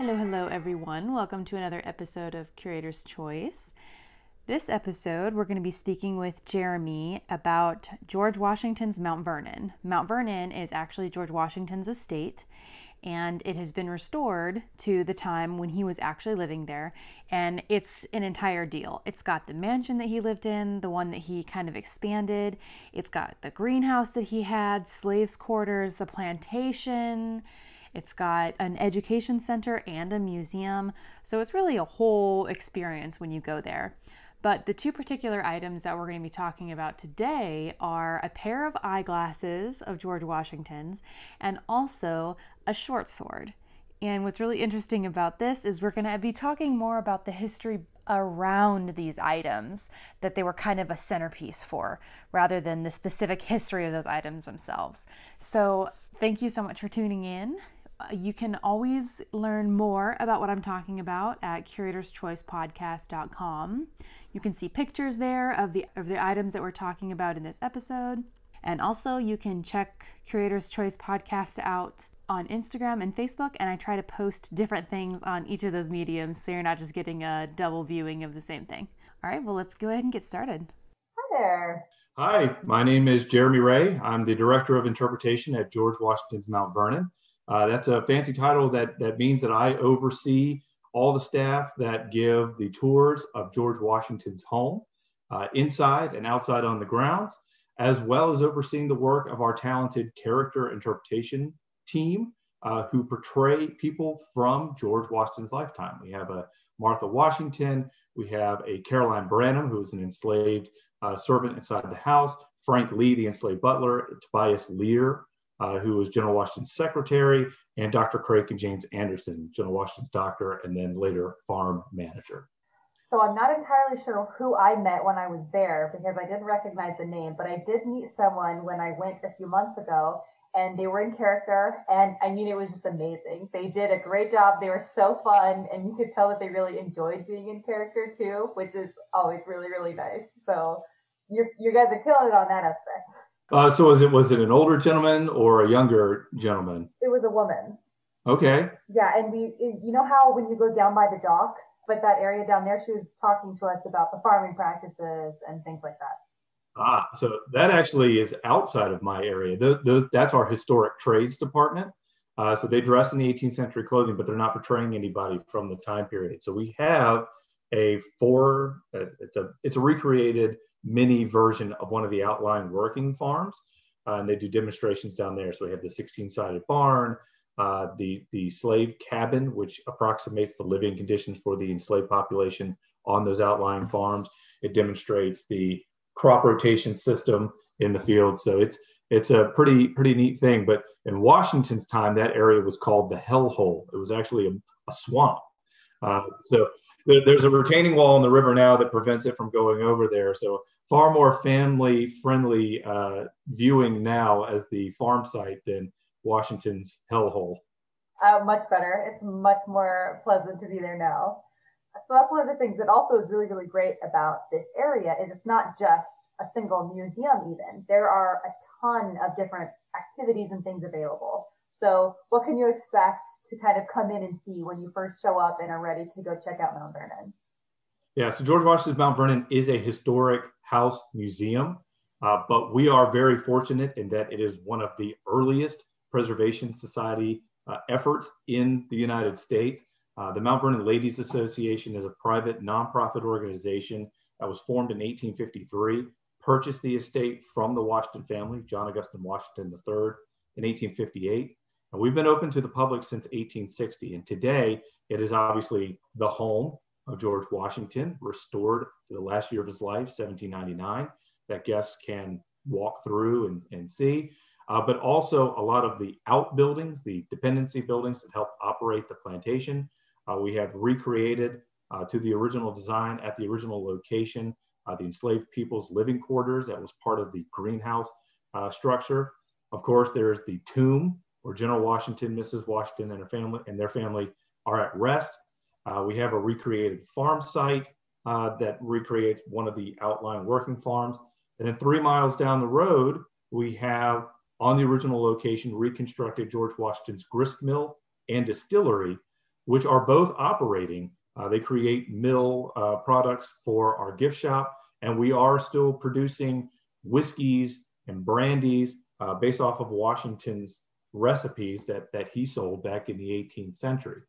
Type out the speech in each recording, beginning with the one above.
Hello, hello, everyone. Welcome to another episode of Curator's Choice. This episode, we're going to be speaking with Jeremy about George Washington's Mount Vernon. Mount Vernon is actually George Washington's estate, and it has been restored to the time when he was actually living there. And it's an entire deal. It's got the mansion that he lived in, the one that he kind of expanded, it's got the greenhouse that he had, slaves' quarters, the plantation. It's got an education center and a museum. So it's really a whole experience when you go there. But the two particular items that we're going to be talking about today are a pair of eyeglasses of George Washington's and also a short sword. And what's really interesting about this is we're going to be talking more about the history around these items that they were kind of a centerpiece for, rather than the specific history of those items themselves. So, thank you so much for tuning in. You can always learn more about what I'm talking about at curatorschoicepodcast.com. You can see pictures there of the of the items that we're talking about in this episode. And also you can check Curator's Choice Podcast out on Instagram and Facebook, and I try to post different things on each of those mediums so you're not just getting a double viewing of the same thing. All right, well, let's go ahead and get started. Hi there. Hi, my name is Jeremy Ray. I'm the Director of Interpretation at George Washington's Mount Vernon. Uh, that's a fancy title that, that means that I oversee all the staff that give the tours of George Washington's home, uh, inside and outside on the grounds, as well as overseeing the work of our talented character interpretation team uh, who portray people from George Washington's lifetime. We have a Martha Washington, we have a Caroline Branham, who was an enslaved uh, servant inside the house, Frank Lee, the enslaved butler, Tobias Lear, uh, who was General Washington's secretary, and Dr. Craik and James Anderson, General Washington's doctor, and then later farm manager. So I'm not entirely sure who I met when I was there because I didn't recognize the name, but I did meet someone when I went a few months ago and they were in character and I mean it was just amazing. They did a great job. They were so fun and you could tell that they really enjoyed being in character too, which is always really really nice. So you you guys are killing it on that aspect. Uh, so was it was it an older gentleman or a younger gentleman? It was a woman. Okay. Yeah, and we, you know how when you go down by the dock, but that area down there, she was talking to us about the farming practices and things like that. Ah, so that actually is outside of my area. The, the, that's our historic trades department. Uh, so they dress in the 18th century clothing, but they're not portraying anybody from the time period. So we have a four, uh, it's a it's a recreated mini version of one of the outlying working farms. Uh, and they do demonstrations down there. So we have the 16 sided barn, uh, the, the slave cabin, which approximates the living conditions for the enslaved population on those outlying farms. It demonstrates the crop rotation system in the field. So it's it's a pretty pretty neat thing. But in Washington's time, that area was called the Hellhole. It was actually a, a swamp. Uh, so there, there's a retaining wall in the river now that prevents it from going over there. So far more family friendly uh, viewing now as the farm site than Washington's hellhole. Uh, much better. It's much more pleasant to be there now. So that's one of the things that also is really, really great about this area is it's not just a single museum even. There are a ton of different activities and things available. So what can you expect to kind of come in and see when you first show up and are ready to go check out Mount Vernon? Yeah, so George Washington's Mount Vernon is a historic house museum, uh, but we are very fortunate in that it is one of the earliest Preservation Society uh, efforts in the United States. Uh, the Mount Vernon Ladies Association is a private nonprofit organization that was formed in 1853, purchased the estate from the Washington family, John Augustine Washington III, in 1858. And we've been open to the public since 1860. And today, it is obviously the home of George Washington, restored to the last year of his life, 1799, that guests can walk through and, and see. Uh, but also a lot of the outbuildings, the dependency buildings that help operate the plantation. Uh, we have recreated uh, to the original design at the original location uh, the enslaved people's living quarters that was part of the greenhouse uh, structure. Of course, there's the tomb where General Washington, Mrs. Washington, and her family and their family are at rest. Uh, we have a recreated farm site uh, that recreates one of the outlying working farms. And then three miles down the road, we have on the original location reconstructed George Washington's grist mill and distillery, which are both operating. Uh, they create mill uh, products for our gift shop, and we are still producing whiskeys and brandies uh, based off of Washington's recipes that, that he sold back in the 18th century.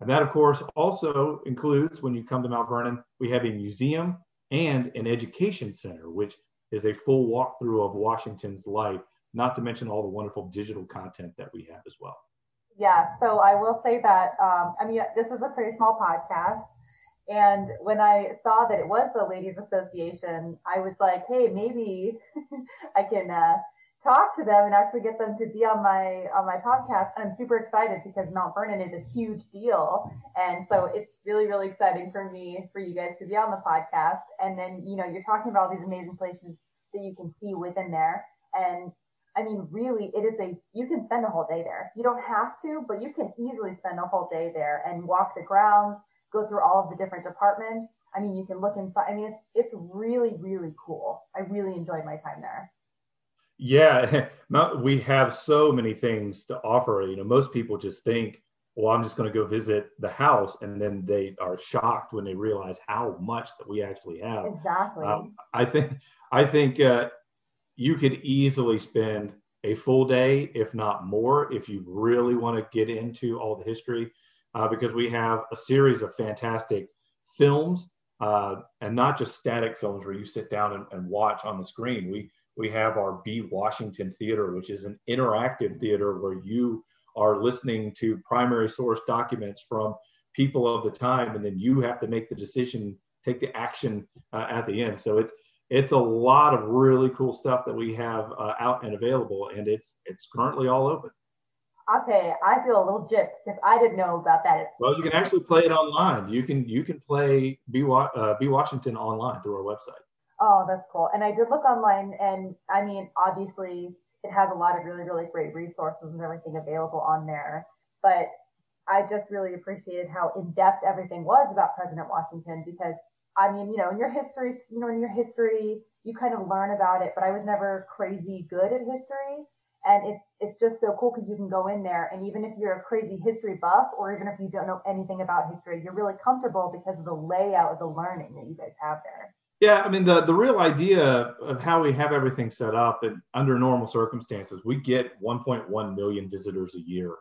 And that, of course, also includes when you come to Mount Vernon, we have a museum and an education center, which is a full walkthrough of Washington's life, not to mention all the wonderful digital content that we have as well. Yeah, so I will say that, um, I mean, this is a pretty small podcast. And when I saw that it was the Ladies Association, I was like, hey, maybe I can uh, talk to them and actually get them to be on my on my podcast. And I'm super excited because Mount Vernon is a huge deal, and so it's really really exciting for me for you guys to be on the podcast. And then you know you're talking about all these amazing places that you can see within there, and I mean really it is a you can spend a whole day there. You don't have to, but you can easily spend a whole day there and walk the grounds. Go through all of the different departments. I mean, you can look inside. I mean, it's it's really really cool. I really enjoyed my time there. Yeah, we have so many things to offer. You know, most people just think, well, I'm just going to go visit the house, and then they are shocked when they realize how much that we actually have. Exactly. Um, I think I think uh, you could easily spend a full day, if not more, if you really want to get into all the history, uh, because we have a series of fantastic films, uh, and not just static films where you sit down and, and watch on the screen. We we have our Be Washington Theater, which is an interactive theater where you are listening to primary source documents from people of the time, and then you have to make the decision, take the action uh, at the end. So it's it's a lot of really cool stuff that we have uh, out and available, and it's it's currently all open. Okay, I feel a little gypped because I didn't know about that. Well, you can actually play it online. You can you can play Be, uh, Be Washington online through our website. Oh, that's cool. And I did look online, and I mean, obviously, it has a lot of really, really great resources and everything available on there. But I just really appreciated how in depth everything was about President Washington because I mean, you know, in your history, you know, in your history, you kind of learn about it, but I was never crazy good at history. And it's it's just so cool because you can go in there, and even if you're a crazy history buff, or even if you don't know anything about history, you're really comfortable because of the layout of the learning that you guys have there. Yeah, I mean the the real idea of how we have everything set up and under normal circumstances, we get 1.1 million visitors a year.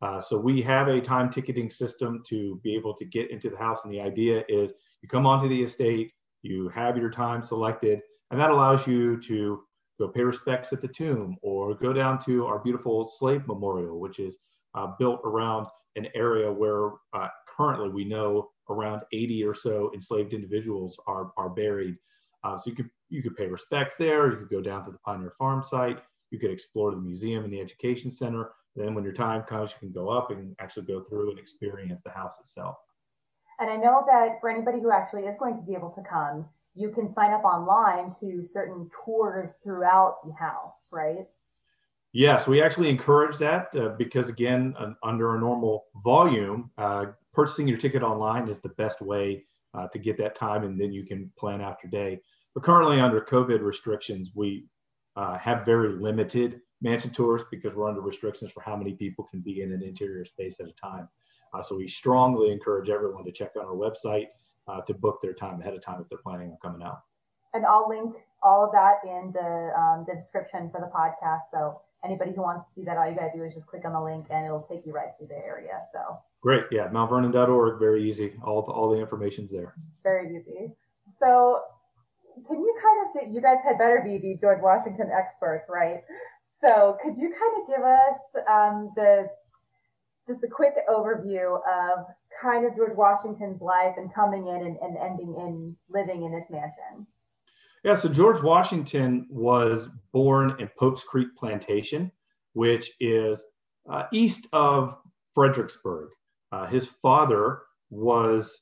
Uh, so we have a time ticketing system to be able to get into the house, and the idea is you come onto the estate, you have your time selected, and that allows you to go pay respects at the tomb or go down to our beautiful slave memorial, which is uh, built around an area where uh, currently we know around 80 or so enslaved individuals are, are buried. Uh, so you could you could pay respects there. You could go down to the Pioneer Farm site. You could explore the museum and the education center. Then, when your time comes, you can go up and actually go through and experience the house itself. And I know that for anybody who actually is going to be able to come, you can sign up online to certain tours throughout the house, right? Yes, we actually encourage that uh, because, again, uh, under a normal volume, uh, purchasing your ticket online is the best way uh, to get that time, and then you can plan out your day. But currently, under COVID restrictions, we uh, have very limited mansion tours because we're under restrictions for how many people can be in an interior space at a time. Uh, so we strongly encourage everyone to check out our website uh, to book their time ahead of time if they're planning on coming out. And I'll link all of that in the um, the description for the podcast. So anybody who wants to see that, all you gotta do is just click on the link and it'll take you right to the area. So great, yeah, mountvernon.org, very easy. All the, all the information's there. Very easy. So can you kind of you guys had better be the George Washington experts, right? So could you kind of give us um, the just a quick overview of kind of George Washington's life and coming in and, and ending in living in this mansion? Yeah, so George Washington was born in Pope's Creek Plantation, which is uh, east of Fredericksburg. Uh, his father was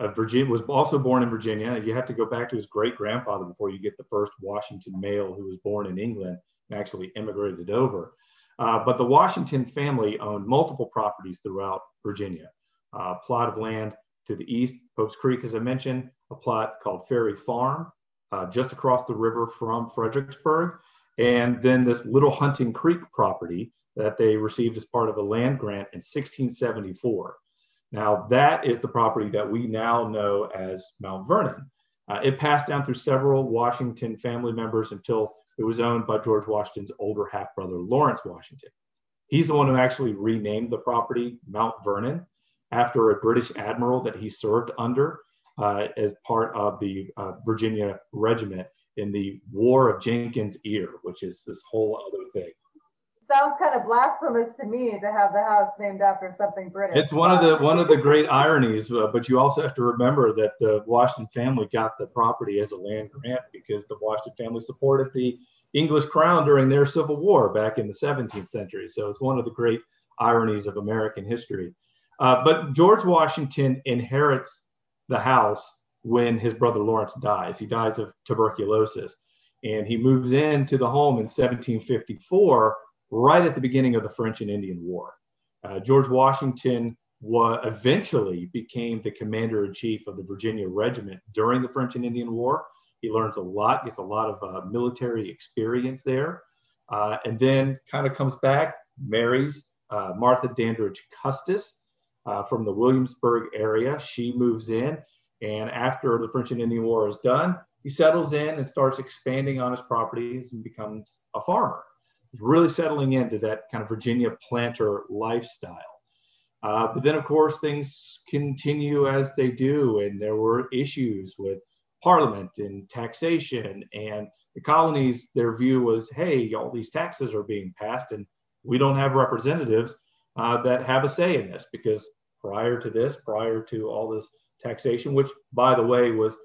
a Virginia was also born in Virginia. You have to go back to his great grandfather before you get the first Washington male who was born in England and actually immigrated over. Uh, but the Washington family owned multiple properties throughout Virginia. Uh, a plot of land to the east, Pope's Creek, as I mentioned, a plot called Ferry Farm, uh, just across the river from Fredericksburg. And then this Little Hunting Creek property that they received as part of a land grant in 1674. Now, that is the property that we now know as Mount Vernon. Uh, it passed down through several Washington family members until it was owned by George Washington's older half brother, Lawrence Washington. He's the one who actually renamed the property Mount Vernon after a British admiral that he served under uh, as part of the uh, Virginia Regiment in the War of Jenkins' Ear, which is this whole other thing. Sounds kind of blasphemous to me to have the house named after something British. It's one of the one of the great ironies, uh, but you also have to remember that the Washington family got the property as a land grant because the Washington family supported the English crown during their Civil War back in the 17th century. So it's one of the great ironies of American history. Uh, but George Washington inherits the house when his brother Lawrence dies. He dies of tuberculosis. And he moves into the home in 1754, right at the beginning of the French and Indian War. Uh, George Washington wa- eventually became the commander in chief of the Virginia Regiment during the French and Indian War. He learns a lot, gets a lot of uh, military experience there, uh, and then kind of comes back, marries uh, Martha Dandridge Custis uh, from the Williamsburg area. She moves in, and after the French and Indian War is done, he settles in and starts expanding on his properties and becomes a farmer. He's really settling into that kind of Virginia planter lifestyle. Uh, but then, of course, things continue as they do, and there were issues with parliament and taxation. And the colonies, their view was, hey, all these taxes are being passed, and we don't have representatives uh, that have a say in this because prior to this, prior to all this taxation, which, by the way, was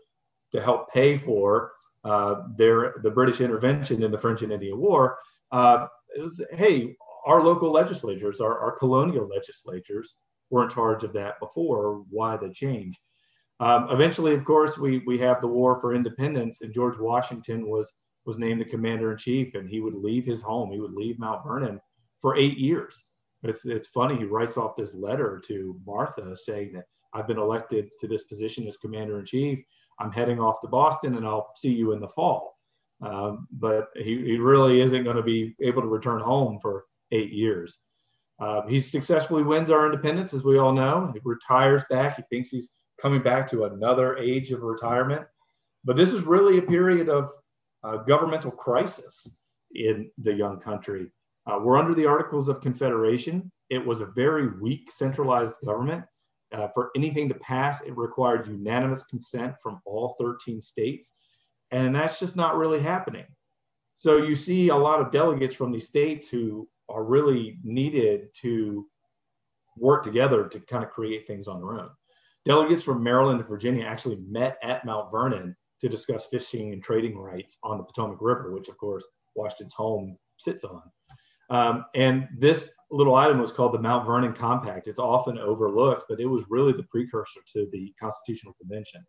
to help pay for uh, their the British intervention in the French and Indian War, uh, it was, hey, our local legislatures, our, our colonial legislatures, were in charge of that before. Why the change? Um, eventually, of course, we we have the war for independence, and George Washington was was named the commander in chief, and he would leave his home. He would leave Mount Vernon for eight years. It's it's funny. He writes off this letter to Martha saying that I've been elected to this position as commander in chief. I'm heading off to Boston, and I'll see you in the fall. Um, but he, he really isn't going to be able to return home for eight years. Uh, he successfully wins our independence, as we all know. He retires back. He thinks he's coming back to another age of retirement. But this is really a period of uh, governmental crisis in the young country. Uh, we're under the Articles of Confederation. It was a very weak centralized government. Uh, for anything to pass, it required unanimous consent from all 13 states. And that's just not really happening. So you see a lot of delegates from these states who are really needed to work together to kind of create things on their own. Delegates from Maryland and Virginia actually met at Mount Vernon to discuss fishing and trading rights on the Potomac River, which of course Washington's home sits on. Um, and this little item was called the Mount Vernon Compact. It's often overlooked, but it was really the precursor to the Constitutional Convention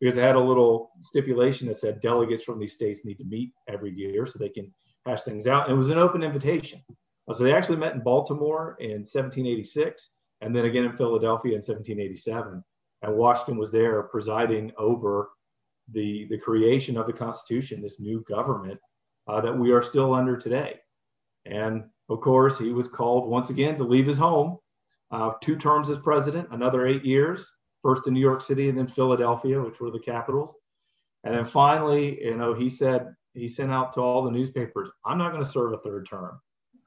because it had a little stipulation that said delegates from these states need to meet every year so they can hash things out. And it was an open invitation. So they actually met in Baltimore in 1786 and then again in Philadelphia in 1787 and Washington was there presiding over the, the creation of the Constitution, this new government uh, that we are still under today. And of course, he was called once again to leave his home, uh, two terms as president, another eight years, first in New York City and then Philadelphia, which were the capitals. And then finally, you know, he said, he sent out to all the newspapers, I'm not going to serve a third term.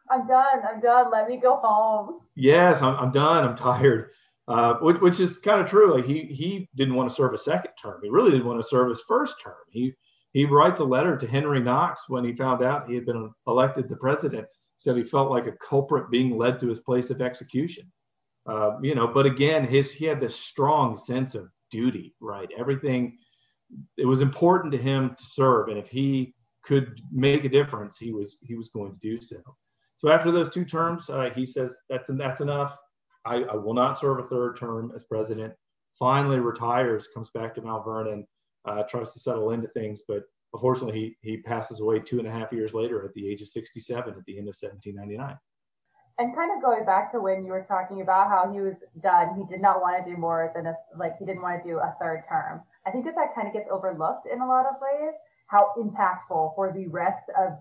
I'm done. I'm done. Let me go home. Yes, I'm, I'm done. I'm tired uh, which, which, is kind of true. Like he he didn't want to serve a second term. He really didn't want to serve his first term. He he writes a letter to Henry Knox when he found out he had been elected the president. Said he felt like a culprit being led to his place of execution. Uh, you know, but again, his he had this strong sense of duty. Right, everything. It was important to him to serve, and if he could make a difference, he was he was going to do so. So after those two terms, uh, he says that's that's enough. I, I, will not serve a third term as president. Finally retires, comes back to Mount Vernon, uh, tries to settle into things, but unfortunately he, he passes away two and a half years later at the age of 67 at the end of 1799. And kind of going back to when you were talking about how he was done, he did not want to do more than a, like he didn't want to do a third term. I think that that kind of gets overlooked in a lot of ways, how impactful for the rest of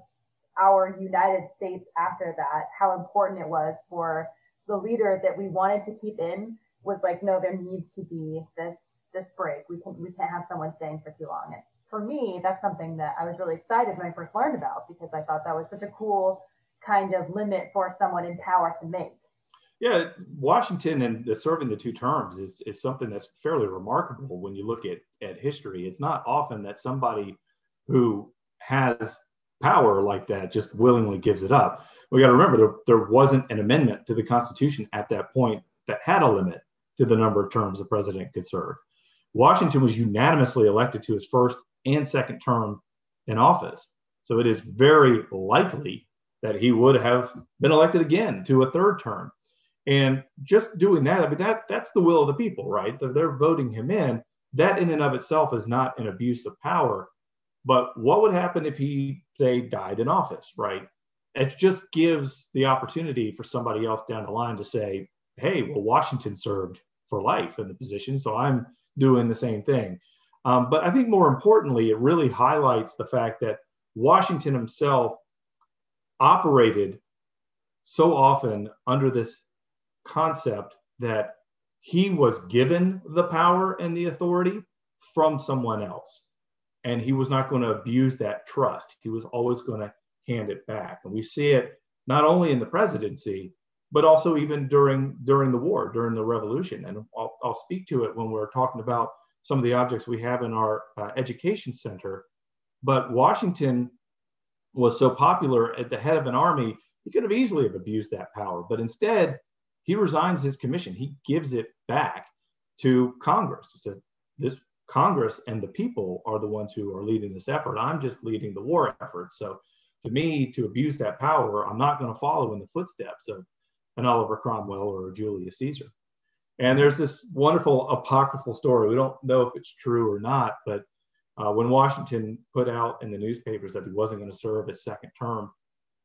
our United States after that, how important it was for the leader that we wanted to keep in was like, no, there needs to be this this break. We can we can't have someone staying for too long. And for me, that's something that I was really excited when I first learned about because I thought that was such a cool kind of limit for someone in power to make. Yeah, Washington and the serving the two terms is, is something that's fairly remarkable when you look at, at history. It's not often that somebody who has power like that just willingly gives it up. We got to remember there, there wasn't an amendment to the Constitution at that point that had a limit to the number of terms the president could serve. Washington was unanimously elected to his first and second term in office. So it is very likely that he would have been elected again to a third term. And just doing that, I mean, that that's the will of the people, right? They're, they're voting him in. That in and of itself is not an abuse of power. But what would happen if he, say, died in office, right? It just gives the opportunity for somebody else down the line to say, hey, well, Washington served for life in the position, so I'm doing the same thing. Um, but I think more importantly, it really highlights the fact that Washington himself operated so often under this concept that he was given the power and the authority from someone else. And he was not going to abuse that trust. He was always going to hand it back. And we see it not only in the presidency, but also even during during the war, during the revolution. And I'll, I'll speak to it when we're talking about some of the objects we have in our uh, education center. But Washington was so popular at the head of an army, he could have easily have abused that power. But instead, he resigns his commission. He gives it back to Congress. He says, this Congress and the people are the ones who are leading this effort. I'm just leading the war effort. So to me, to abuse that power, I'm not going to follow in the footsteps of an Oliver Cromwell or a Julius Caesar. And there's this wonderful apocryphal story. We don't know if it's true or not, but uh, when Washington put out in the newspapers that he wasn't going to serve a second term,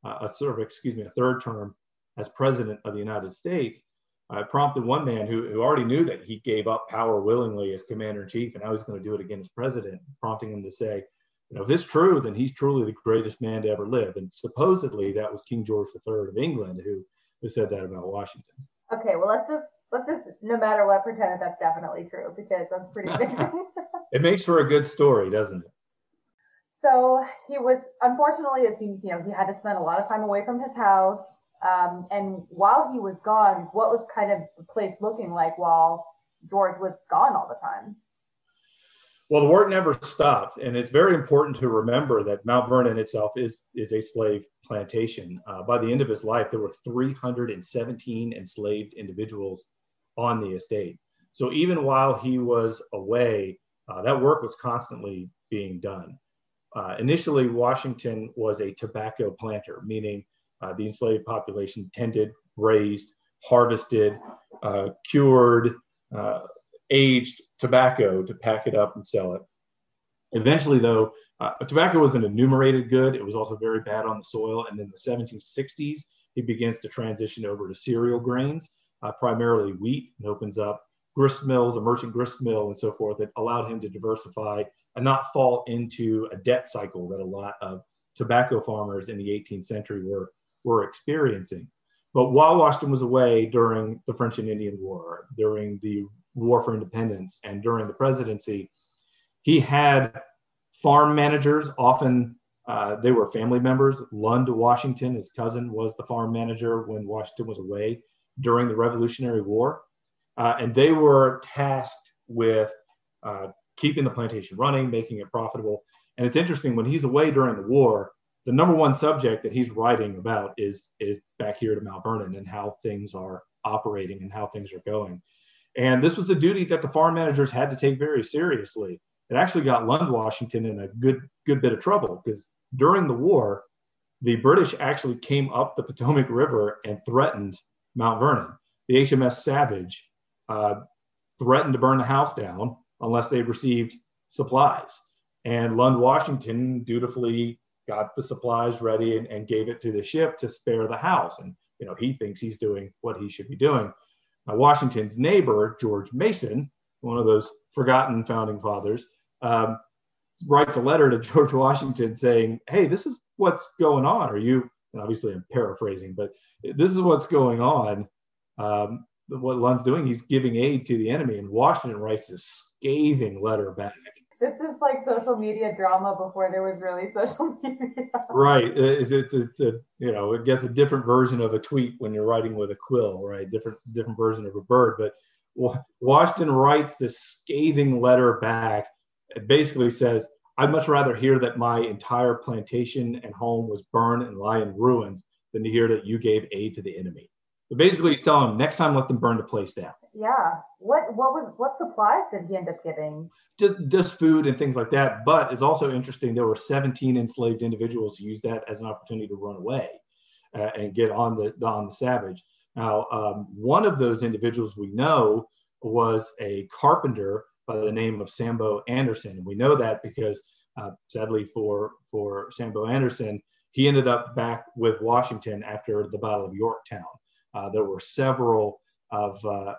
uh, a serve, excuse me, a third term as president of the United States, uh, prompted one man who, who already knew that he gave up power willingly as commander in chief and now he's going to do it again as president, prompting him to say, you know, if this is true, then he's truly the greatest man to ever live. And supposedly that was King George III of England who, who said that about Washington. Okay, well let's just let's just no matter what pretend that that's definitely true because that's pretty amazing. it makes for a good story, doesn't it? So he was unfortunately it seems you know he had to spend a lot of time away from his house. Um, and while he was gone, what was kind of the place looking like while George was gone all the time? Well, the work never stopped, and it's very important to remember that Mount Vernon itself is is a slave plantation. Uh, by the end of his life, there were 317 enslaved individuals on the estate. So even while he was away, uh, that work was constantly being done. Uh, initially, Washington was a tobacco planter, meaning uh, the enslaved population tended, raised, harvested, uh, cured, uh, aged tobacco to pack it up and sell it. Eventually, though, uh, tobacco was an enumerated good. It was also very bad on the soil. And in the 1760s, he begins to transition over to cereal grains, uh, primarily wheat, and opens up grist mills, a merchant grist mill, and so forth that allowed him to diversify and not fall into a debt cycle that a lot of tobacco farmers in the 18th century were, were experiencing. But while Washington was away during the French and Indian War, during the War for Independence, and during the presidency, he had farm managers. Often uh, they were family members. Lund Washington, his cousin, was the farm manager when Washington was away during the Revolutionary War. Uh, and they were tasked with uh, keeping the plantation running, making it profitable. And it's interesting when he's away during the war, the number one subject that he's writing about is is back here to Mount Vernon and how things are operating and how things are going. And this was a duty that the farm managers had to take very seriously. It actually got Lund Washington in a good good bit of trouble because during the war, the British actually came up the Potomac River and threatened Mount Vernon. The HMS Savage uh, threatened to burn the house down unless they received supplies. And Lund Washington dutifully got the supplies ready and, and gave it to the ship to spare the house. And you know he thinks he's doing what he should be doing. Now, Washington's neighbor, George Mason, one of those forgotten founding fathers, um, writes a letter to George Washington saying, Hey, this is what's going on. Are you, obviously I'm paraphrasing, but this is what's going on. Um, what Lund's doing, he's giving aid to the enemy. And Washington writes this scathing letter back. This is like social media drama before there was really social media. right. It's, it's, it's a, you know, it gets a different version of a tweet when you're writing with a quill, right? Different, different version of a bird. But Washington writes this scathing letter back. It basically says, I'd much rather hear that my entire plantation and home was burned and lie in ruins than to hear that you gave aid to the enemy. But basically, he's telling them next time, let them burn the place down. Yeah. What what was what supplies did he end up getting? Just, just food and things like that. But it's also interesting. There were 17 enslaved individuals who used that as an opportunity to run away uh, and get on the on the Savage. Now, um, one of those individuals we know was a carpenter by the name of Sambo Anderson, and we know that because uh, sadly for for Sambo Anderson, he ended up back with Washington after the Battle of Yorktown. Uh, there were several of uh,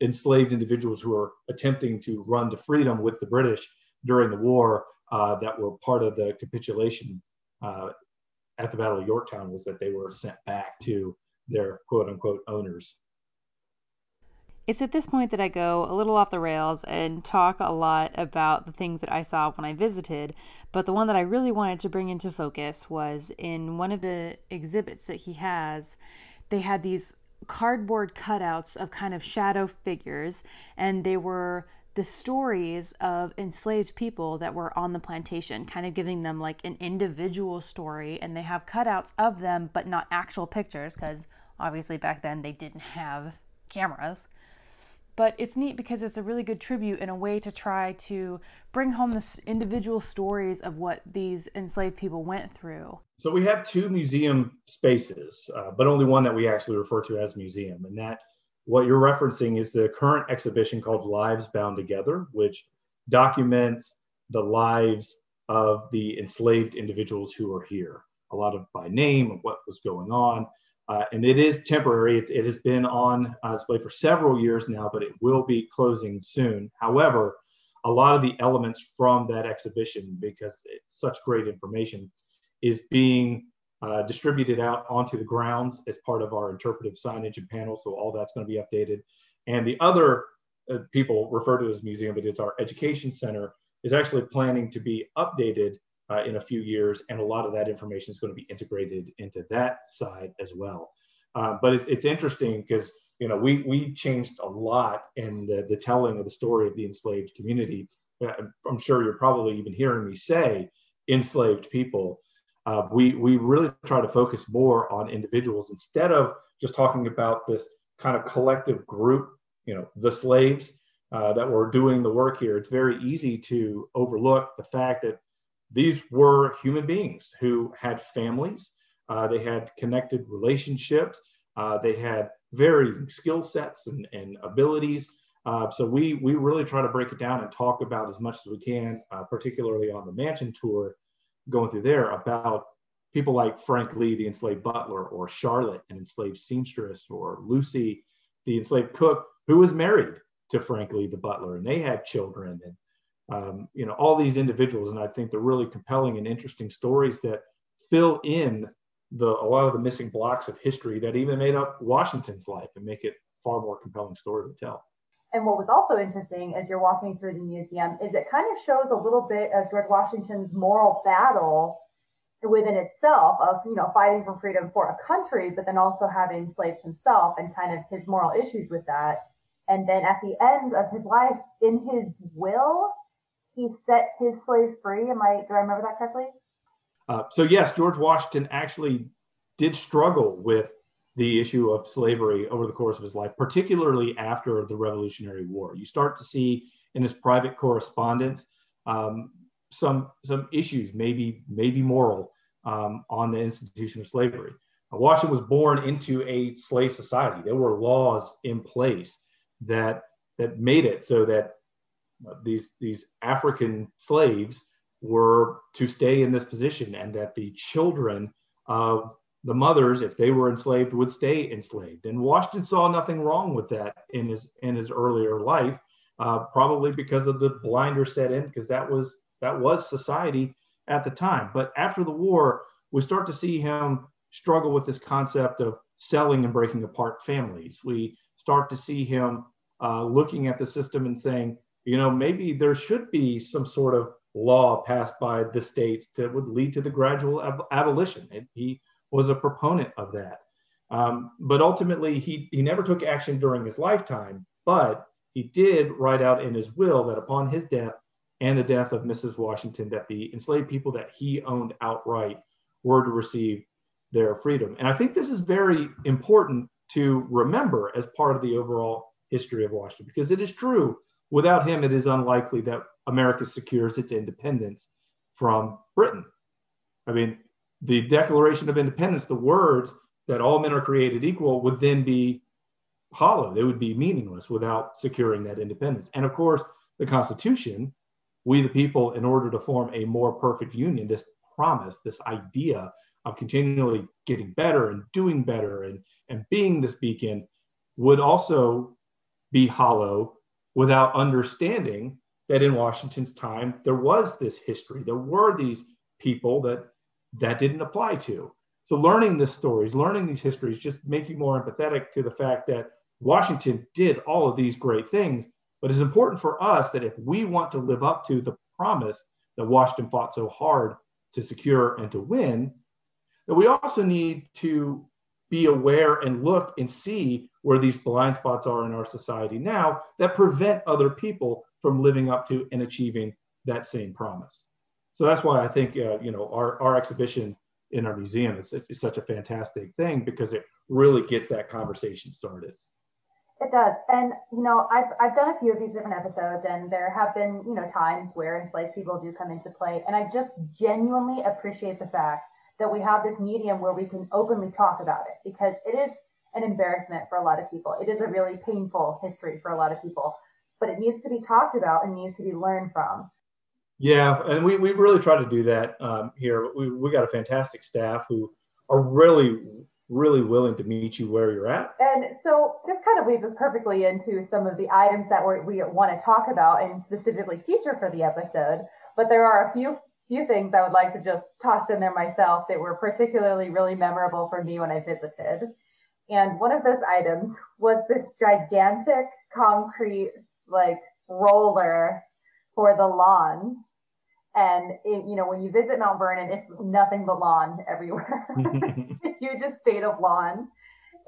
enslaved individuals who were attempting to run to freedom with the British during the war uh, that were part of the capitulation uh, at the Battle of Yorktown was that they were sent back to their quote unquote owners. It's at this point that I go a little off the rails and talk a lot about the things that I saw when I visited. But the one that I really wanted to bring into focus was in one of the exhibits that he has, they had these cardboard cutouts of kind of shadow figures, and they were the stories of enslaved people that were on the plantation, kind of giving them like an individual story. And they have cutouts of them, but not actual pictures, because obviously back then they didn't have cameras. But it's neat because it's a really good tribute and a way to try to bring home the individual stories of what these enslaved people went through. So we have two museum spaces, uh, but only one that we actually refer to as museum. And that what you're referencing is the current exhibition called Lives Bound Together, which documents the lives of the enslaved individuals who are here, a lot of by name of what was going on. Uh, and it is temporary. It, it has been on uh, display for several years now, but it will be closing soon. However, a lot of the elements from that exhibition, because it's such great information, is being uh, distributed out onto the grounds as part of our interpretive signage and panels. So all that's going to be updated. And the other uh, people refer to as museum, but it's our education center, is actually planning to be updated uh, in a few years, and a lot of that information is going to be integrated into that side as well. Uh, but it, it's interesting because you know we we changed a lot in the, the telling of the story of the enslaved community. Uh, I'm sure you're probably even hearing me say enslaved people. Uh, we we really try to focus more on individuals instead of just talking about this kind of collective group. You know, the slaves uh, that were doing the work here. It's very easy to overlook the fact that these were human beings who had families, uh, they had connected relationships, uh, they had varying skill sets and, and abilities. Uh, so we we really try to break it down and talk about as much as we can, uh, particularly on the mansion tour, going through there about people like Frank Lee, the enslaved butler, or Charlotte, an enslaved seamstress, or Lucy, the enslaved cook, who was married to Frank Lee, the butler, and they had children. And um, you know, all these individuals. And I think they're really compelling and interesting stories that fill in the a lot of the missing blocks of history that even made up Washington's life and make it far more compelling story to tell. And what was also interesting as you're walking through the museum is it kind of shows a little bit of George Washington's moral battle within itself of you know fighting for freedom for a country, but then also having slaves himself and kind of his moral issues with that. And then at the end of his life, in his will, he set his slaves free. Am I do I remember that correctly? Uh, so yes, George Washington actually did struggle with the issue of slavery over the course of his life, particularly after the Revolutionary War. You start to see in his private correspondence um, some some issues, maybe maybe moral, um, on the institution of slavery. Now, Washington was born into a slave society. There were laws in place that that made it so that these these African slaves were to stay in this position, and that the children of the mothers, if they were enslaved, would stay enslaved. And Washington saw nothing wrong with that in his in his earlier life, uh, probably because of the blinder set in, because that was that was society at the time. But after the war, we start to see him struggle with this concept of selling and breaking apart families. We start to see him uh, looking at the system and saying, you know, maybe there should be some sort of law passed by the states that would lead to the gradual ab- abolition. And he was a proponent of that. Um, but ultimately, he, he never took action during his lifetime, but he did write out in his will that upon his death and the death of Mrs. Washington, that the enslaved people that he owned outright were to receive their freedom. And I think this is very important to remember as part of the overall history of Washington, because it is true, without him, it is unlikely that America secures its independence from Britain. I mean, the Declaration of Independence, the words that all men are created equal would then be hollow. They would be meaningless without securing that independence. And of course, the Constitution, we the people, in order to form a more perfect union, this promise, this idea of continually getting better and doing better and, and being this beacon would also be hollow without understanding that in Washington's time there was this history. There were these people that that didn't apply to. So learning these stories, learning these histories, just make you more empathetic to the fact that Washington did all of these great things. But it's important for us that if we want to live up to the promise that Washington fought so hard to secure and to win, that we also need to be aware and look and see where these blind spots are in our society now that prevent other people from living up to and achieving that same promise. So that's why I think uh, you know our, our exhibition in our museum is, is such a fantastic thing because it really gets that conversation started. It does. And, you know, I've, I've done a few of these different episodes and there have been, you know, times where enslaved people do come into play. And I just genuinely appreciate the fact that we have this medium where we can openly talk about it because it is an embarrassment for a lot of people. It is a really painful history for a lot of people, but it needs to be talked about and needs to be learned from. Yeah, and we, we really try to do that um, here. We, we got a fantastic staff who are really really willing to meet you where you're at. And so this kind of leads us perfectly into some of the items that we we want to talk about and specifically feature for the episode. But there are a few few things I would like to just toss in there myself that were particularly really memorable for me when I visited. And one of those items was this gigantic concrete like roller for the lawns and it, you know, when you visit Mount Vernon, it's nothing but lawn everywhere. Mm-hmm. you just state of lawn.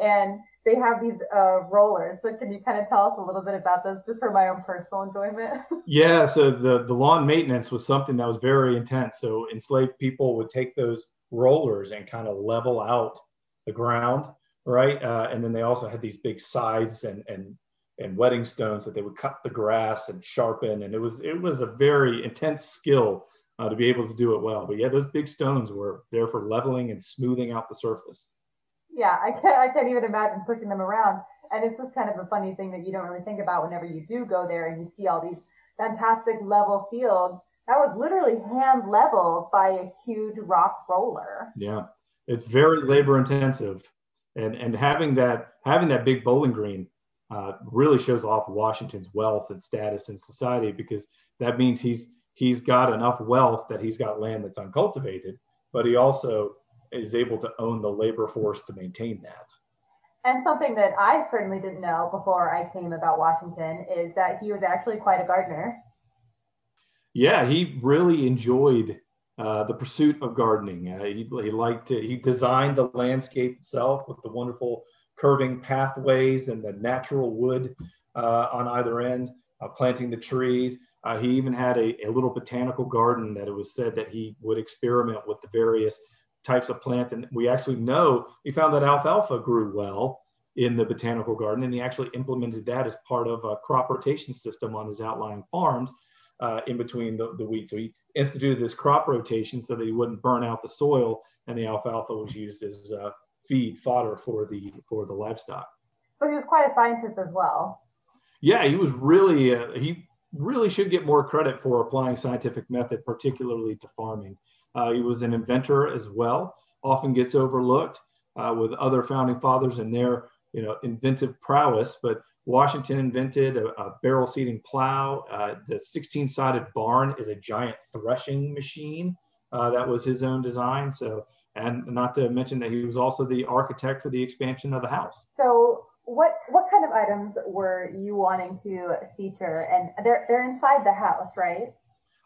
And they have these uh, rollers. So can you kind of tell us a little bit about those just for my own personal enjoyment? yeah. So the, the lawn maintenance was something that was very intense. So enslaved people would take those rollers and kind of level out the ground, right? Uh, and then they also had these big scythes and, and and whetting stones that they would cut the grass and sharpen. And it was it was a very intense skill uh, to be able to do it well. But yeah, those big stones were there for leveling and smoothing out the surface. Yeah, I can't I can't even imagine pushing them around. And it's just kind of a funny thing that you don't really think about whenever you do go there and you see all these fantastic level fields. That was literally hand leveled by a huge rock roller. Yeah, it's very labor intensive, and and having that having that big bowling green uh, really shows off Washington's wealth and status in society because that means he's he's got enough wealth that he's got land that's uncultivated, but he also is able to own the labor force to maintain that. And something that I certainly didn't know before I came about Washington is that he was actually quite a gardener. Yeah, he really enjoyed uh, the pursuit of gardening. Uh, he, he liked to, he designed the landscape itself with the wonderful curving pathways and the natural wood uh, on either end, uh, planting the trees. Uh, he even had a, a, little botanical garden that it was said that he would experiment with the various types of plants. And we actually know, we found that alfalfa grew well in the botanical garden, and he actually implemented that as part of a crop rotation system on his outlying farms uh, in between the, the wheat. So he instituted this crop rotation so that he wouldn't burn out the soil, and the alfalfa was used as uh, feed fodder for the for the livestock. So he was quite a scientist as well. Yeah, he was really uh, he really should get more credit for applying scientific method, particularly to farming. Uh, he was an inventor as well. Often gets overlooked uh, with other founding fathers and their you know inventive prowess, but Washington invented a, a barrel seeding plow. Uh, the 16-sided barn is a giant threshing machine that was his own design. So and not to mention that he was also the architect for the expansion of the house. So what what kind of items were you wanting to feature? And they're they're inside the house, right?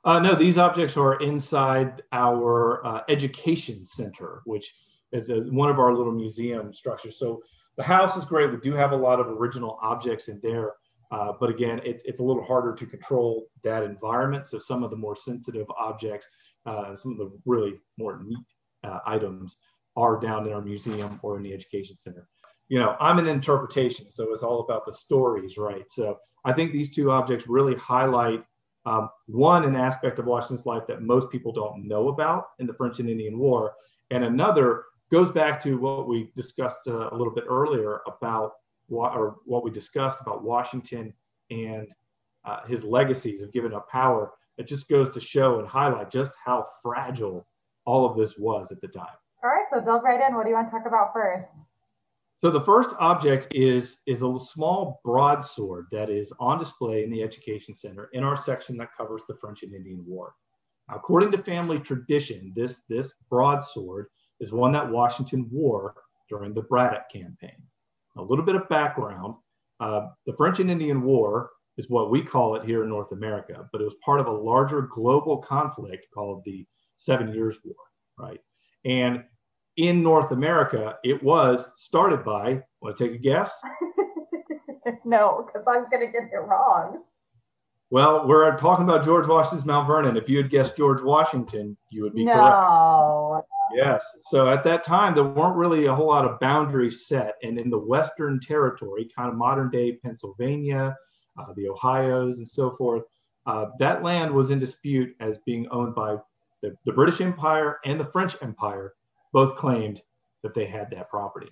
Uh, no, these objects are inside our uh, education center, which is a, one of our little museum structures. So the house is great. We do have a lot of original objects in there, uh, but again, it's, it's a little harder to control that environment. So some of the more sensitive objects, uh, some of the really more neat uh, items are down in our museum or in the education center. You know, I'm an interpretation, so it's all about the stories, right? So I think these two objects really highlight um, one, an aspect of Washington's life that most people don't know about in the French and Indian War, and another goes back to what we discussed uh, a little bit earlier about what, or what we discussed about Washington and uh, his legacies of giving up power. It just goes to show and highlight just how fragile all of this was at the time. All right, so delve right in. What do you want to talk about first? So the first object is, is a small broadsword that is on display in the Education Center in our section that covers the French and Indian War. According to family tradition, this, this broadsword is one that Washington wore during the Braddock campaign. A little bit of background, uh, the French and Indian War is what we call it here in North America, but it was part of a larger global conflict called the Seven Years' War, right? And in North America, it was started by, want to take a guess? no, because I'm going to get it wrong. Well, we're talking about George Washington's Mount Vernon. If you had guessed George Washington, you would be no. correct. Yes. So at that time, there weren't really a whole lot of boundaries set. And in the Western Territory, kind of modern day Pennsylvania, uh, the Ohio's, and so forth, uh, that land was in dispute as being owned by the, the British Empire and the French Empire both claimed that they had that property.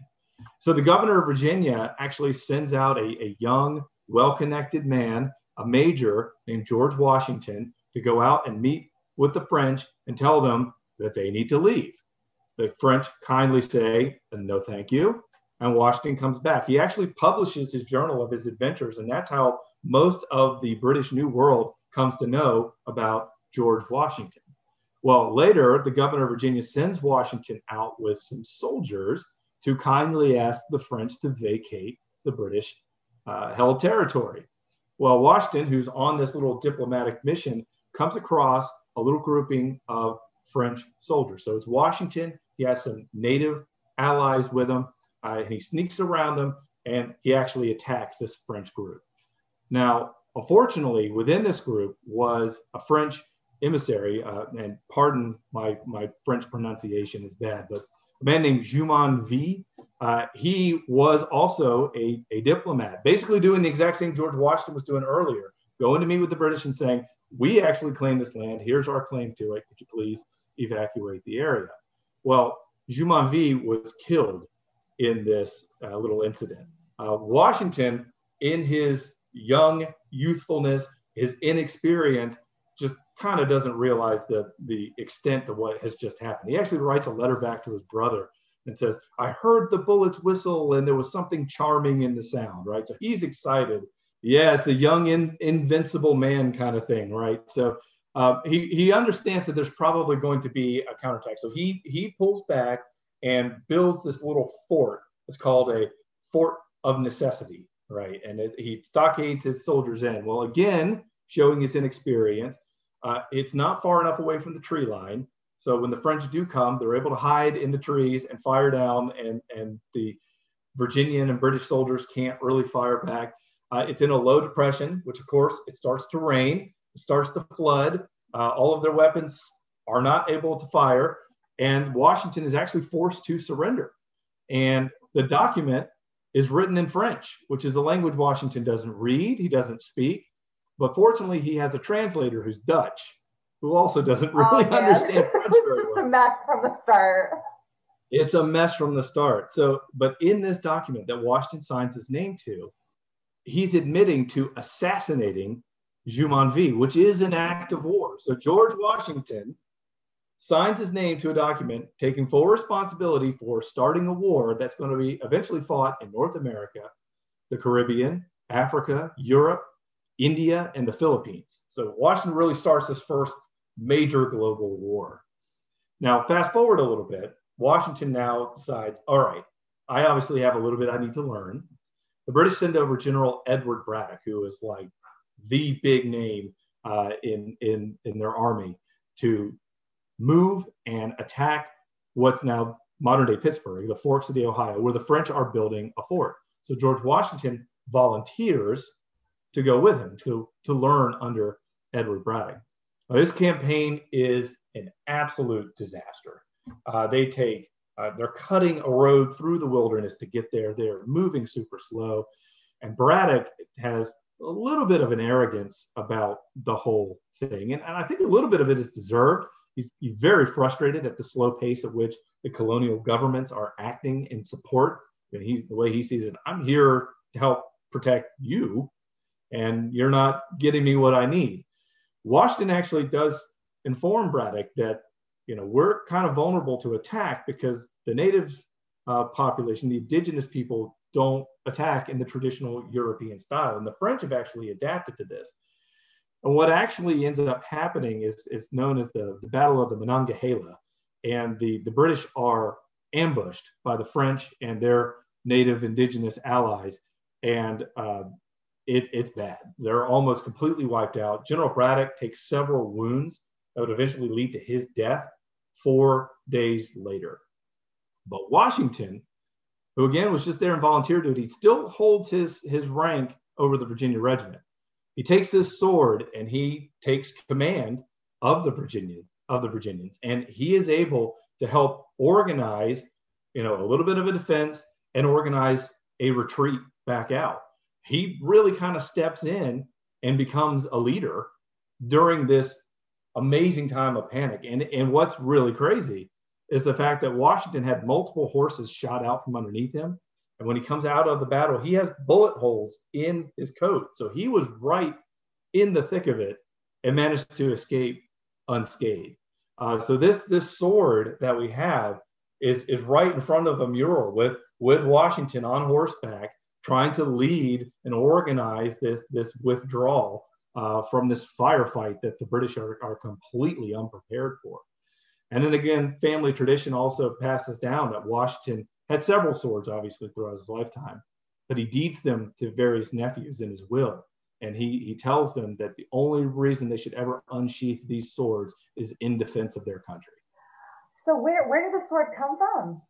So the governor of Virginia actually sends out a, a young, well connected man, a major named George Washington, to go out and meet with the French and tell them that they need to leave. The French kindly say, no, thank you. And Washington comes back. He actually publishes his journal of his adventures, and that's how most of the British New World comes to know about George Washington. Well, later, the governor of Virginia sends Washington out with some soldiers to kindly ask the French to vacate the British uh, held territory. Well, Washington, who's on this little diplomatic mission, comes across a little grouping of French soldiers. So it's Washington. He has some native allies with him. Uh, he sneaks around them and he actually attacks this French group. Now, unfortunately, within this group was a French emissary, uh, and pardon my, my French pronunciation is bad, but a man named Jumonville, uh, he was also a, a diplomat, basically doing the exact same George Washington was doing earlier, going to meet with the British and saying, we actually claim this land. Here's our claim to it. Could you please evacuate the area? Well, Jumonville was killed in this uh, little incident. Uh, Washington, in his young youthfulness, his inexperience, just kind of doesn't realize the the extent of what has just happened. He actually writes a letter back to his brother and says, "I heard the bullets whistle, and there was something charming in the sound." Right, so he's excited. Yeah, it's the young in, invincible man kind of thing, right? So uh, he he understands that there's probably going to be a counterattack. So he he pulls back and builds this little fort. It's called a fort of necessity, right? And it, he stockades his soldiers in. Well, again, showing his inexperience. Uh, it's not far enough away from the tree line. So when the French do come, they're able to hide in the trees and fire down, and, and the Virginian and British soldiers can't really fire back. Uh, it's in a low depression, which of course it starts to rain, it starts to flood. Uh, all of their weapons are not able to fire, and Washington is actually forced to surrender. And the document is written in French, which is a language Washington doesn't read, he doesn't speak. But fortunately, he has a translator who's Dutch, who also doesn't oh, really oh, understand French. it's just well. a mess from the start. It's a mess from the start. So, but in this document that Washington signs his name to, he's admitting to assassinating Jumonville, which is an act of war. So George Washington signs his name to a document taking full responsibility for starting a war that's going to be eventually fought in North America, the Caribbean, Africa, Europe, India, and the Philippines. So Washington really starts this first major global war. Now, fast forward a little bit, Washington now decides, all right, I obviously have a little bit I need to learn. the British send over General Edward Braddock, who is like the big name uh, in, in, in their army, to move and attack what's now modern day Pittsburgh, the Forks of the Ohio, where the French are building a fort. So George Washington volunteers to go with him to, to learn under Edward Braddock. Now, this campaign is an absolute disaster. Uh, they take, uh, they're cutting a road through the wilderness to get there. They're moving super slow. And Braddock has a little bit of an arrogance about the whole thing. And, and I think a little bit of it is deserved. He's, he's very frustrated at the slow pace at which the colonial governments are acting in support. And he's the way he sees it. I'm here to help protect you, and you're not getting me what I need. Washington actually does inform Braddock that you know we're kind of vulnerable to attack because the native uh, population, the indigenous people, don't attack in the traditional European style, and the French have actually adapted to this. And what actually ends up happening is, is known as the, the Battle of the Monongahela, and the, the British are ambushed by the French and their native indigenous allies, and uh, it, it's bad. They're almost completely wiped out. General Braddock takes several wounds that would eventually lead to his death four days later. But Washington, who again was just there in volunteer duty, still holds his, his rank over the Virginia regiment. He takes this sword and he takes command of the Virginia of the Virginians, and he is able to help organize, you know, a little bit of a defense and organize a retreat back out he really kind of steps in and becomes a leader during this amazing time of panic. And, and what's really crazy is the fact that Washington had multiple horses shot out from underneath him. And when he comes out of the battle, he has bullet holes in his coat. So he was right in the thick of it and managed to escape unscathed. Uh, so this this sword that we have is is right in front of a mural with with Washington on horseback trying to lead and organize this, this withdrawal uh, from this firefight that the British are, are completely unprepared for. And then again, family tradition also passes down that Washington had several swords, obviously, throughout his lifetime, but he deeds them to various nephews in his will. And he, he tells them that the only reason they should ever unsheath these swords is in defense of their country. So, where, where did the sword come from?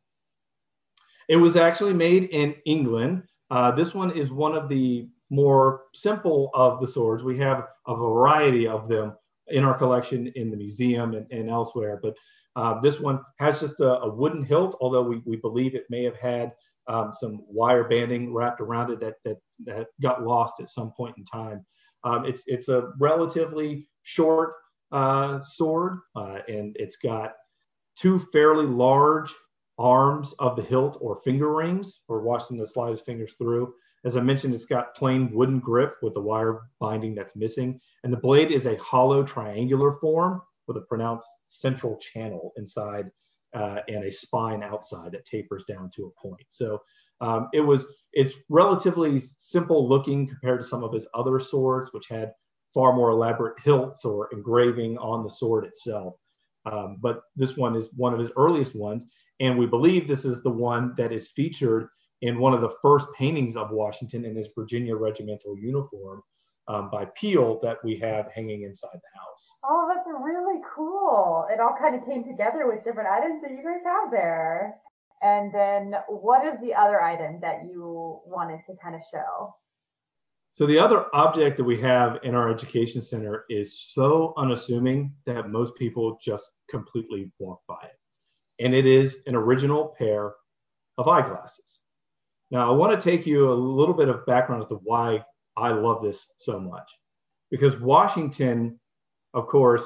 It was actually made in England uh, this one is one of the more simple of the swords. We have a variety of them in our collection in the museum and, and elsewhere, but uh, this one has just a, a, wooden hilt, although we, we believe it may have had um, some wire banding wrapped around it that, that, that got lost at some point in time. Um, it's, it's a relatively short uh, sword, uh, and it's got two fairly large arms of the hilt or finger rings for Washington to slide his fingers through. As I mentioned, it's got plain wooden grip with the wire binding that's missing. And the blade is a hollow triangular form with a pronounced central channel inside uh, and a spine outside that tapers down to a point. So um, it was, it's relatively simple looking compared to some of his other swords, which had far more elaborate hilts or engraving on the sword itself. Um, but this one is one of his earliest ones. And we believe this is the one that is featured in one of the first paintings of Washington in his Virginia regimental uniform um, by Peale that we have hanging inside the house. Oh, that's really cool. It all kind of came together with different items that you guys have there. And then what is the other item that you wanted to kind of show? So the other object that we have in our education center is so unassuming that most people just completely walk by it. And it is an original pair of eyeglasses. Now, I want to take you a little bit of background as to why I love this so much. Because Washington, of course,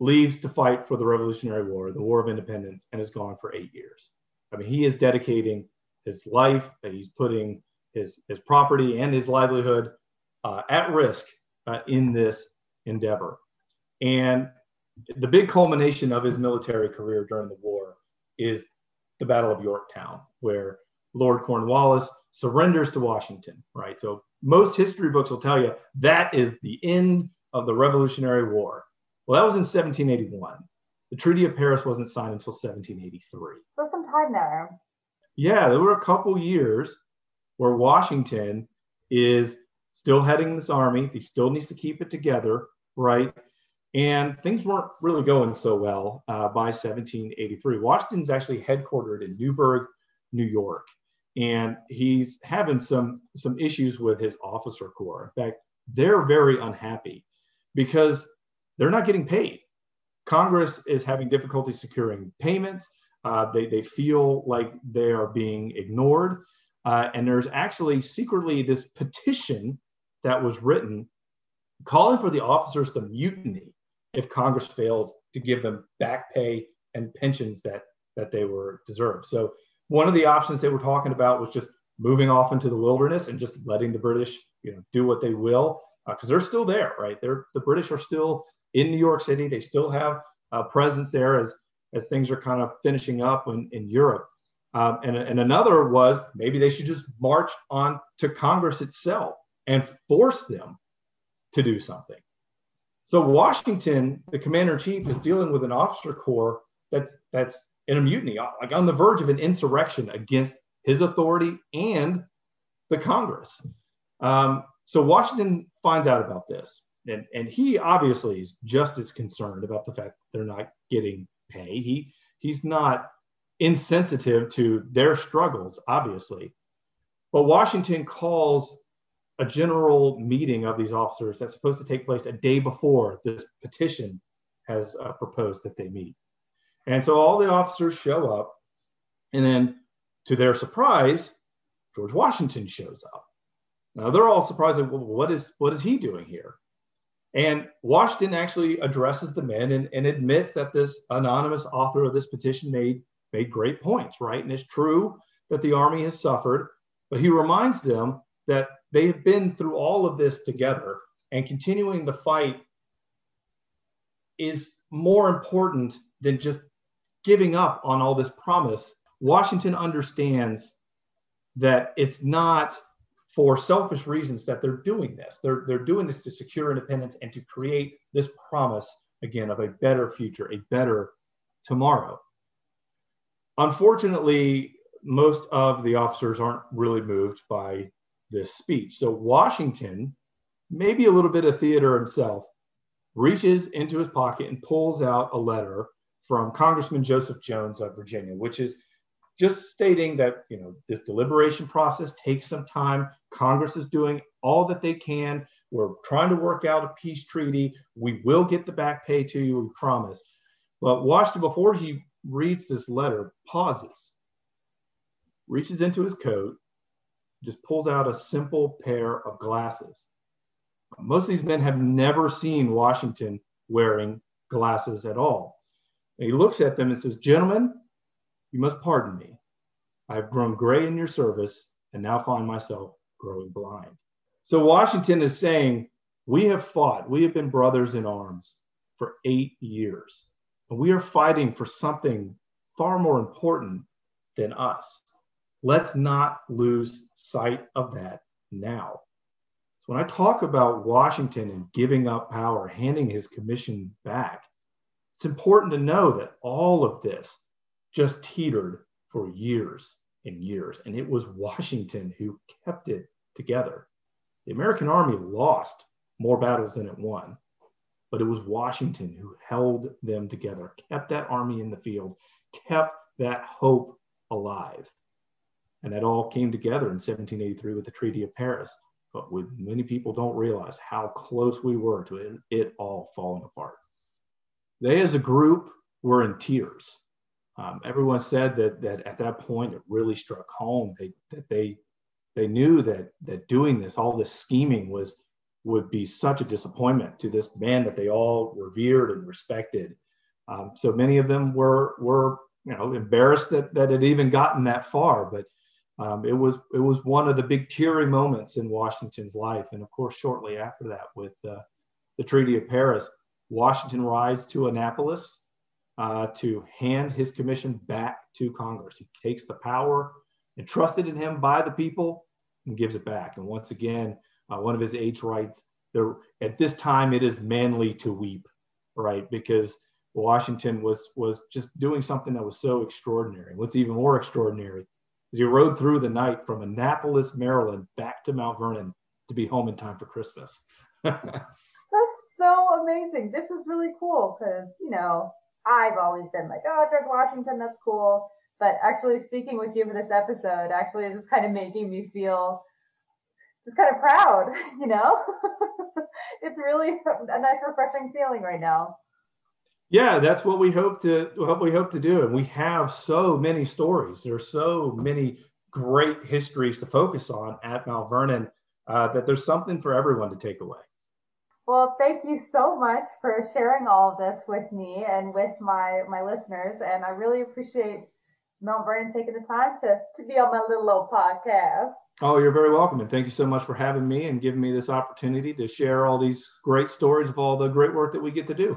leaves to fight for the Revolutionary War, the War of Independence, and is gone for eight years. I mean, he is dedicating his life, he's putting his, his property and his livelihood uh, at risk uh, in this endeavor. And the big culmination of his military career during the war is the Battle of Yorktown, where Lord Cornwallis surrenders to Washington, right? So most history books will tell you that is the end of the Revolutionary War. Well, that was in 1781. The Treaty of Paris wasn't signed until 1783. So some time there. Yeah, there were a couple years where Washington is still heading this army. He still needs to keep it together, right? And things weren't really going so well uh, by 1783. Washington's actually headquartered in Newburgh, New York, and he's having some some issues with his officer corps. In fact, they're very unhappy because they're not getting paid. Congress is having difficulty securing payments. Uh, they, they feel like they are being ignored. Uh, and there's actually secretly this petition that was written calling for the officers to mutiny if Congress failed to give them back pay and pensions that, that they were deserved. So one of the options they were talking about was just moving off into the wilderness and just letting the British, you know, do what they will because uh, they're still there, right? They're the British are still in New York City. They still have a presence there as as things are kind of finishing up in, in Europe. Um, and, and another was maybe they should just march on to Congress itself and force them to do something. So Washington, the commander in chief, is dealing with an officer corps that's that's in a mutiny, like on the verge of an insurrection against his authority and the Congress. Um, so Washington finds out about this, and, and he obviously is just as concerned about the fact they're not getting pay. He he's not insensitive to their struggles, obviously. But Washington calls a general meeting of these officers that's supposed to take place a day before this petition has uh, proposed that they meet. And so all the officers show up, and then to their surprise, George Washington shows up. Now they're all surprised. Well, what is what is he doing here? And Washington actually addresses the men and, and admits that this anonymous author of this petition made made great points, right? And it's true that the army has suffered, but he reminds them that they have been through all of this together, and continuing the fight is more important than just giving up on all this promise. Washington understands that it's not for selfish reasons that they're doing this. They're, they're doing this to secure independence and to create this promise, again, of a better future, a better tomorrow. Unfortunately, most of the officers aren't really moved by this speech. So Washington, maybe a little bit of theater himself, reaches into his pocket and pulls out a letter from Congressman Joseph Jones of Virginia, which is just stating that you know this deliberation process takes some time. Congress is doing all that they can. We're trying to work out a peace treaty. We will get the back pay to you we promise. But washington before he reads this letter pauses reaches into his coat just pulls out a simple pair of glasses most of these men have never seen washington wearing glasses at all and he looks at them and says gentlemen you must pardon me. I have grown gray in your service and now find myself growing blind. So Washington is saying, We have fought, we have been brothers in arms for eight years, and we are fighting for something far more important than us. Let's not lose sight of that now. So when I talk about Washington and giving up power, handing his commission back, it's important to know that all of this just teetered for years and years. And it was Washington who kept it together. The American Army lost more battles than it won, but it was Washington who held them together, kept that army in the field, kept that hope alive. And that all came together in 1783 with the Treaty of Paris. But with many people don't realize how close we were to it, it all falling apart. They, as a group, were in tears um, everyone said that that at that point it really struck home. They that they they knew that that doing this, all this scheming was would be such a disappointment to this man that they all revered and respected. Um, so many of them were were you know embarrassed that that it even gotten that far, but um, it was it was one of the big teary moments in Washington's life. And of course, shortly after that, with uh, the Treaty of Paris, Washington rides to Annapolis uh, to hand his commission back to Congress. He takes the power entrusted in him by the people and gives it back. And once again, uh, one of his aides writes, there, at this time it is manly to weep, right? Because Washington was was just doing something that was so extraordinary. What's even more extraordinary as he rode through the night from Annapolis, Maryland, back to Mount Vernon to be home in time for Christmas. That's so amazing. This is really cool because, you know, I've always been like, oh, George Washington, that's cool. But actually speaking with you for this episode actually is just kind of making me feel just kind of proud, you know? it's really a nice refreshing feeling right now. Yeah, that's what we hope to what we hope to do. And we have so many stories. There's so many great histories to focus on at Mount Vernon uh, that there's something for everyone to take away. Well, thank you so much for sharing all of this with me and with my my listeners. And I really appreciate Mount Vernon taking the time to, to be on my little old podcast. Oh, you're very welcome. And thank you so much for having me and giving me this opportunity to share all these great stories of all the great work that we get to do.